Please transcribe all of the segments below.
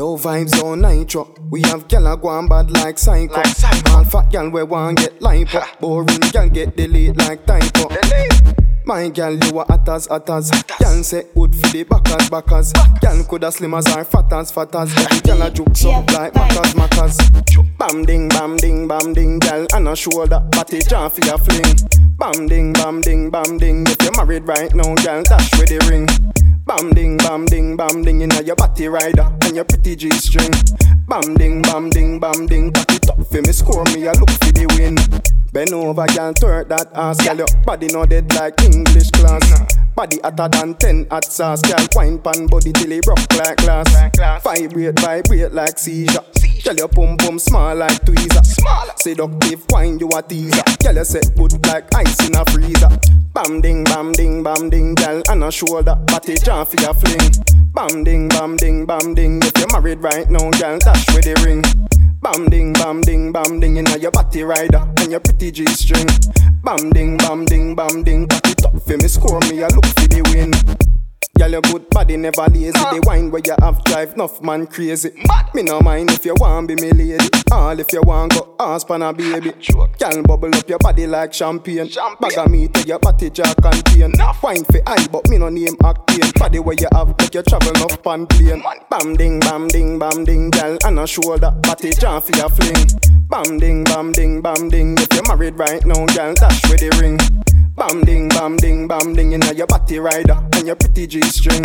Yo vibes on nitro. We have gyal a go on bad like psycho. Like psycho. All fat gyal we want get lipo. Ha. Boring gyal get delete like typo. Delete. My gal, you a hot as hot as Gal say good for the backers backers Gal coulda slim as or fat as fat as gal a juke so like maccas maccas Bam ding bam ding bam ding gal And a shoulder body for your fling Bam ding bam ding bam ding If you married right now gal dash with the ring Bam ding bam ding bam ding Inna your body rider and your pretty G string Bam ding bam ding bam ding Cock it up for me score me a look for the win Bend over, girl, twerk that ass, girl. Your body no dead like English class. Body hotter than ten hot sauce, girl. Wine pan body till it broke like glass. Vibrate, vibrate like seizure. Seizure. Girl, your pum pum small like tweezer. Seductive wine, you a teaser. Girl, you set good like ice in a freezer. Bam ding, bam ding, bam ding, girl, and a shoulder. Body jam for your fling. Bam ding, bam ding, bam ding. If you're married right now, girl, dash with the ring. Bam ding, bam ding, bam ding, inna your body rider and your pretty G string. Bam ding, bam ding, bam ding, cock it up for me, score me, I look for the win. Girl, your good body never lazy. The wine where you have drive, enough man crazy. Mad. Me no mind if you want be me lady. All if you want go ask pan a baby. Girl, bubble up your body like champagne. Champagne. Bag of meat to your body jar contain. Enough. Wine for eye, but me no name octane. Body where you have make you travel enough pan plane. Bam ding, bam ding, bam ding, girl, and a shoulder, body jam for your fling. Bam ding, bam ding, bam ding. If you're married right now, girl, dash with the ring. Bam ding, bam ding, bam ding, inna your body rider and your pretty G string.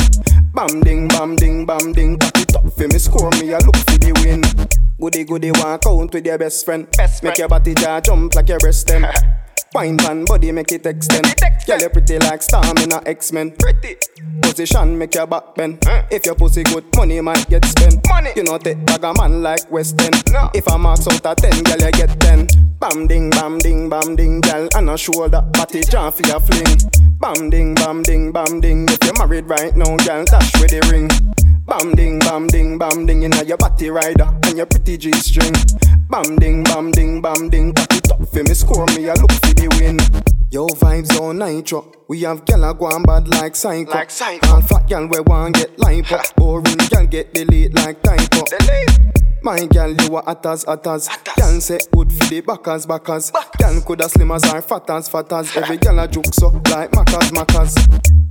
Bam ding, bam ding, bam ding, cock it up for me, score me, I look for the win. Goody goody walk out with your best friend. Best Make your body jaw jump like your breast them. Wine pan body make it extend. Make it extend. Girl, you pretty like Storm in a X-Men. Pretty. Position make your back bend. Huh. If your pussy good, money might get spent. Money. You know take bag a man like West End. No. If I marks out of ten, girl you get ten. Bam ding, bam ding, bam ding, girl, and a shoulder, body jam for your fling. Bam ding, bam ding, bam ding. If you're married right now, girl, dash with the ring. Bam ding, bam ding, bam ding, inna your body rider and your pretty G string. Bam ding, bam ding, bam ding, cock it up for me, score me, I look for the win. Yo vibes on nitro, we have gyal a go on bad like psycho. Like psycho. All fat gyal we want get lipo. Boring gyal get delete like typo. Delete. My gal, you a hot as hot as. Gal say good for the backers backers. Gal coulda slim as or fat as fat as Every gal a juke so like maccas maccas